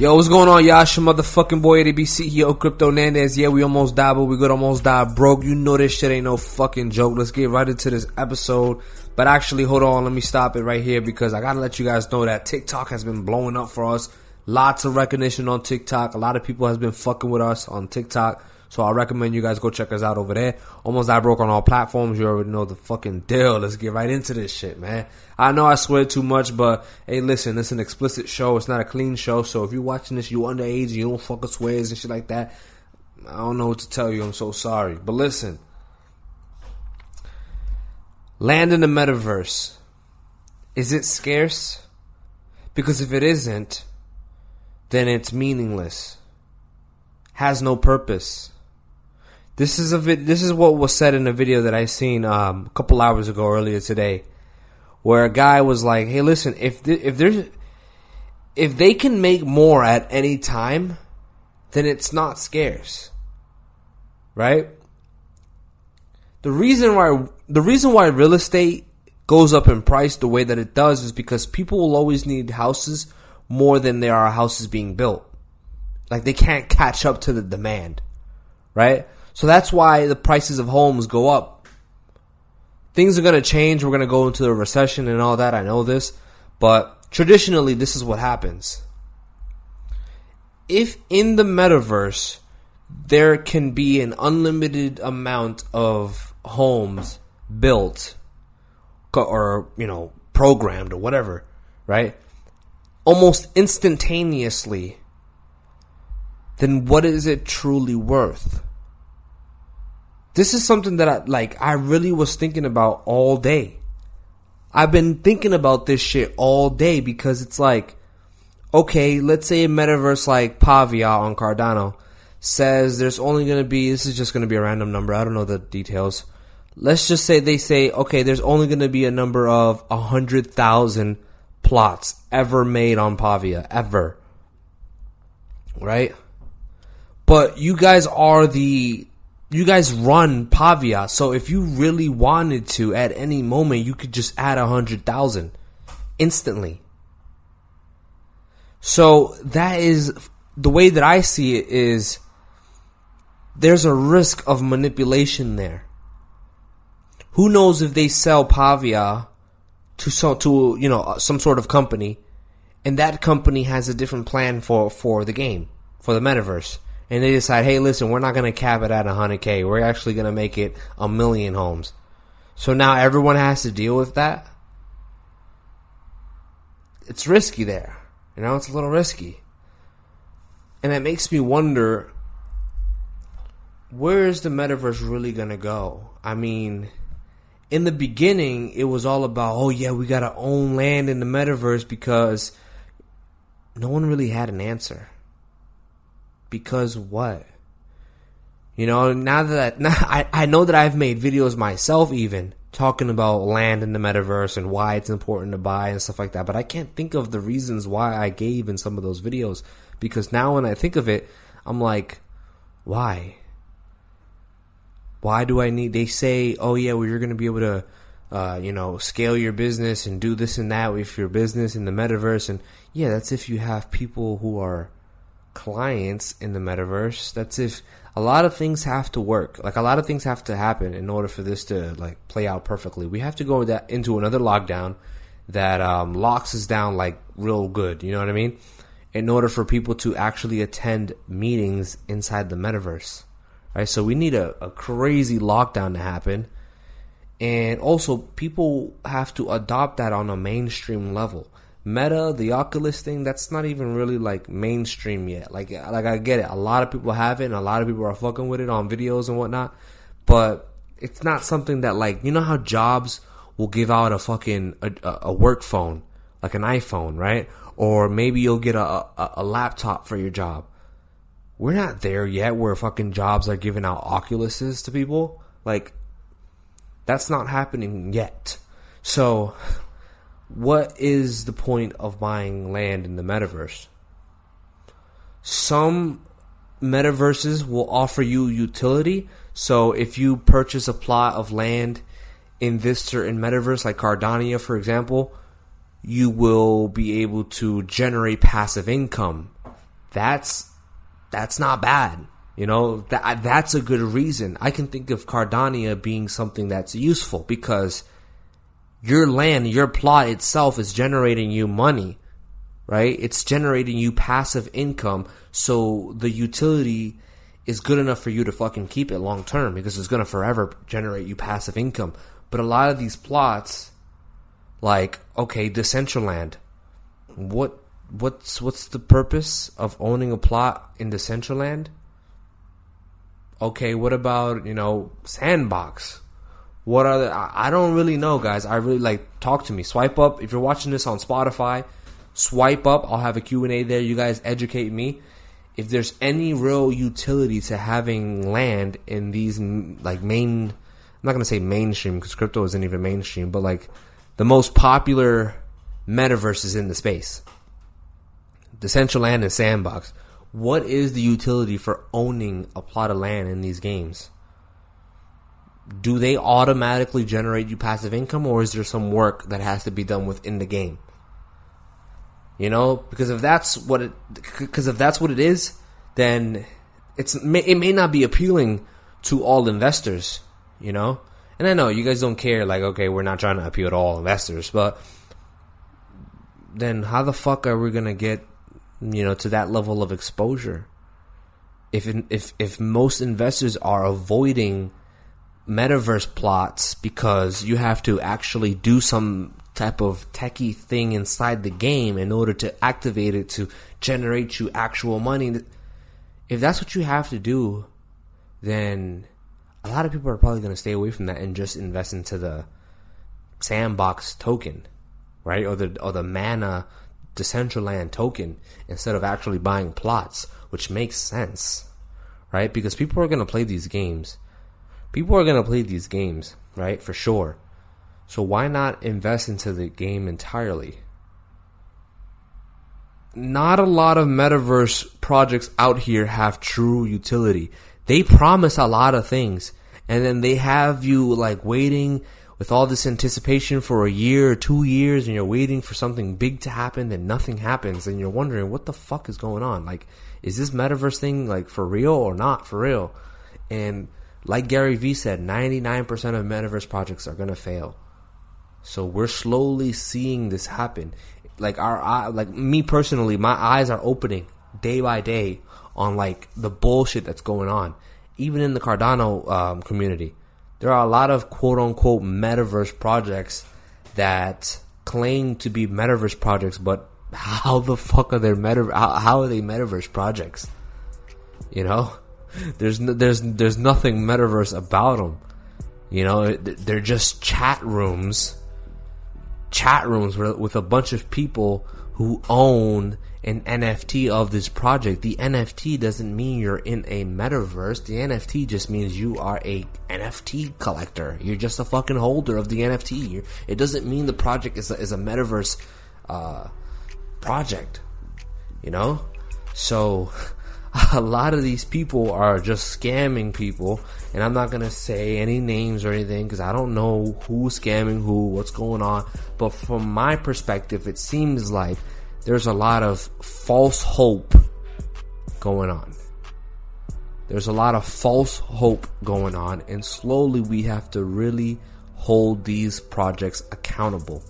Yo, what's going on? It's motherfucking boy, ADB CEO, Crypto Nandez. Yeah, we almost died, but we could almost die broke. You know this shit ain't no fucking joke. Let's get right into this episode. But actually, hold on, let me stop it right here because I gotta let you guys know that TikTok has been blowing up for us. Lots of recognition on TikTok. A lot of people has been fucking with us on TikTok. So I recommend you guys go check us out over there. Almost Died Broke on all platforms. You already know the fucking deal. Let's get right into this shit, man. I know I swear too much, but hey, listen, it's an explicit show. It's not a clean show. So if you're watching this, you underage, you don't fucking swears and shit like that. I don't know what to tell you. I'm so sorry. But listen. Land in the metaverse. Is it scarce? Because if it isn't, then it's meaningless. Has no purpose. This is a this is what was said in a video that I seen um, a couple hours ago earlier today, where a guy was like, "Hey, listen, if th- if there's if they can make more at any time, then it's not scarce, right? The reason why the reason why real estate goes up in price the way that it does is because people will always need houses more than there are houses being built. Like they can't catch up to the demand, right? So that's why the prices of homes go up. Things are going to change. We're going to go into a recession and all that. I know this. But traditionally, this is what happens. If in the metaverse, there can be an unlimited amount of homes built or, you know, programmed or whatever, right? Almost instantaneously, then what is it truly worth? This is something that I like I really was thinking about all day. I've been thinking about this shit all day because it's like okay, let's say a metaverse like Pavia on Cardano says there's only going to be this is just going to be a random number. I don't know the details. Let's just say they say okay, there's only going to be a number of 100,000 plots ever made on Pavia ever. Right? But you guys are the you guys run Pavia, so if you really wanted to at any moment, you could just add a hundred thousand instantly. So that is the way that I see it is there's a risk of manipulation there. Who knows if they sell Pavia to some to you know some sort of company, and that company has a different plan for for the game for the metaverse and they decide, hey, listen, we're not going to cap it at 100K. We're actually going to make it a million homes. So now everyone has to deal with that. It's risky there. You know, it's a little risky. And it makes me wonder where is the metaverse really going to go? I mean, in the beginning, it was all about, oh, yeah, we got to own land in the metaverse because no one really had an answer because what? You know, now that now I, I know that I've made videos myself even talking about land in the metaverse and why it's important to buy and stuff like that, but I can't think of the reasons why I gave in some of those videos because now when I think of it, I'm like, why? Why do I need? They say, oh yeah, well you're going to be able to, uh, you know, scale your business and do this and that with your business in the metaverse, and yeah, that's if you have people who are clients in the metaverse. That's if a lot of things have to work. Like a lot of things have to happen in order for this to like play out perfectly. We have to go that into another lockdown that um, locks us down like real good. You know what I mean? In order for people to actually attend meetings inside the metaverse, right? So we need a, a crazy lockdown to happen. And also, people have to adopt that on a mainstream level. Meta, the Oculus thing, that's not even really like mainstream yet. Like, like I get it. A lot of people have it, and a lot of people are fucking with it on videos and whatnot. But it's not something that like you know how Jobs will give out a fucking a, a work phone, like an iPhone, right? Or maybe you'll get a, a, a laptop for your job. We're not there yet where fucking Jobs are giving out Oculuses to people. Like, that's not happening yet. So what is the point of buying land in the metaverse? Some metaverses will offer you utility. So if you purchase a plot of land in this certain metaverse, like Cardania, for example, you will be able to generate passive income that's that's not bad. You know, that that's a good reason. I can think of Cardania being something that's useful because your land, your plot itself is generating you money, right? It's generating you passive income. So the utility is good enough for you to fucking keep it long term because it's going to forever generate you passive income. But a lot of these plots, like, okay, Decentraland, what what's what's the purpose of owning a plot in Decentraland? Okay, what about you know Sandbox? What are the? I, don't really know, guys. I really like talk to me. Swipe up if you're watching this on Spotify. Swipe up. I'll have a Q and A there. You guys educate me. If there's any real utility to having land in these like main, I'm not gonna say mainstream because crypto isn't even mainstream, but like the most popular metaverses in the space. Decentraland and Sandbox. What is the utility for owning a plot of land in these games? Do they automatically generate you passive income or is there some work that has to be done within the game? You know, because if that's what it, because if that's what it is, then it's it may not be appealing to all investors. You know, and I know you guys don't care. Like, okay, we're not trying to appeal to all investors, but then how the fuck are we gonna get you know, to that level of exposure. If if if most investors are avoiding metaverse plots because you have to actually do some type of techie thing inside the game in order to activate it to generate you actual money. If that's what you have to do, then a lot of people are probably going to stay away from that and just invest into the sandbox token, right? Or the or the mana Decentraland token instead of actually buying plots, which makes sense, right? Because people are going to play these games. People are going to play these games, right? For sure. So why not invest into the game entirely? Not a lot of metaverse projects out here have true utility. They promise a lot of things and then they have you like waiting with all this anticipation for a year or two years and you're waiting for something big to happen and nothing happens and you're wondering what the fuck is going on like is this metaverse thing like for real or not for real and like gary vee said 99% of metaverse projects are going to fail so we're slowly seeing this happen like our like me personally my eyes are opening day by day on like the bullshit that's going on even in the cardano um, community there are a lot of quote unquote metaverse projects that claim to be metaverse projects, but how the fuck are they meta? How, how are they metaverse projects? You know, there's no, there's there's nothing metaverse about them. You know, they're just chat rooms, chat rooms with a bunch of people who own an NFT of this project. The NFT doesn't mean you're in a metaverse. The NFT just means you are a NFT collector. You're just a fucking holder of the NFT. It doesn't mean the project is a, is a metaverse uh, project. You know, so a lot of these people are just scamming people, and I'm not gonna say any names or anything because I don't know who's scamming who, what's going on. But from my perspective, it seems like there's a lot of false hope going on. There's a lot of false hope going on, and slowly we have to really hold these projects accountable.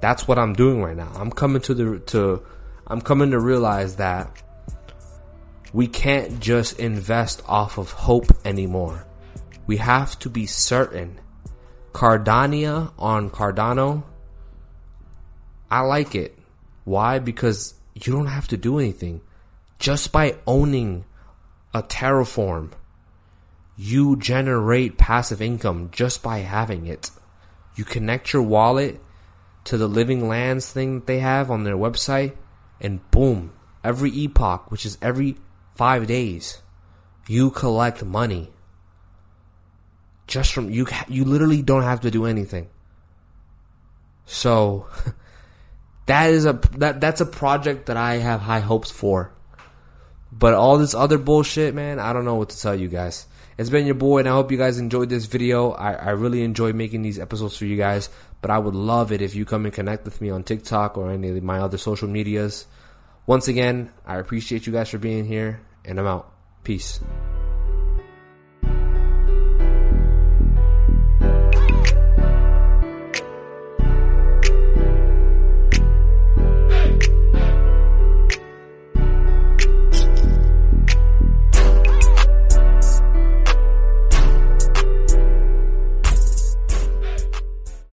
That's what I'm doing right now. I'm coming to the to I'm coming to realize that we can't just invest off of hope anymore. We have to be certain. Cardania on Cardano I like it. Why? Because you don't have to do anything. Just by owning a terraform, you generate passive income just by having it. You connect your wallet to the living lands thing that they have on their website, and boom, every epoch, which is every five days, you collect money. Just from you, you literally don't have to do anything. So, that is a that that's a project that I have high hopes for. But all this other bullshit, man, I don't know what to tell you guys. It's been your boy, and I hope you guys enjoyed this video. I, I really enjoy making these episodes for you guys. But I would love it if you come and connect with me on TikTok or any of my other social medias. Once again, I appreciate you guys for being here, and I'm out. Peace.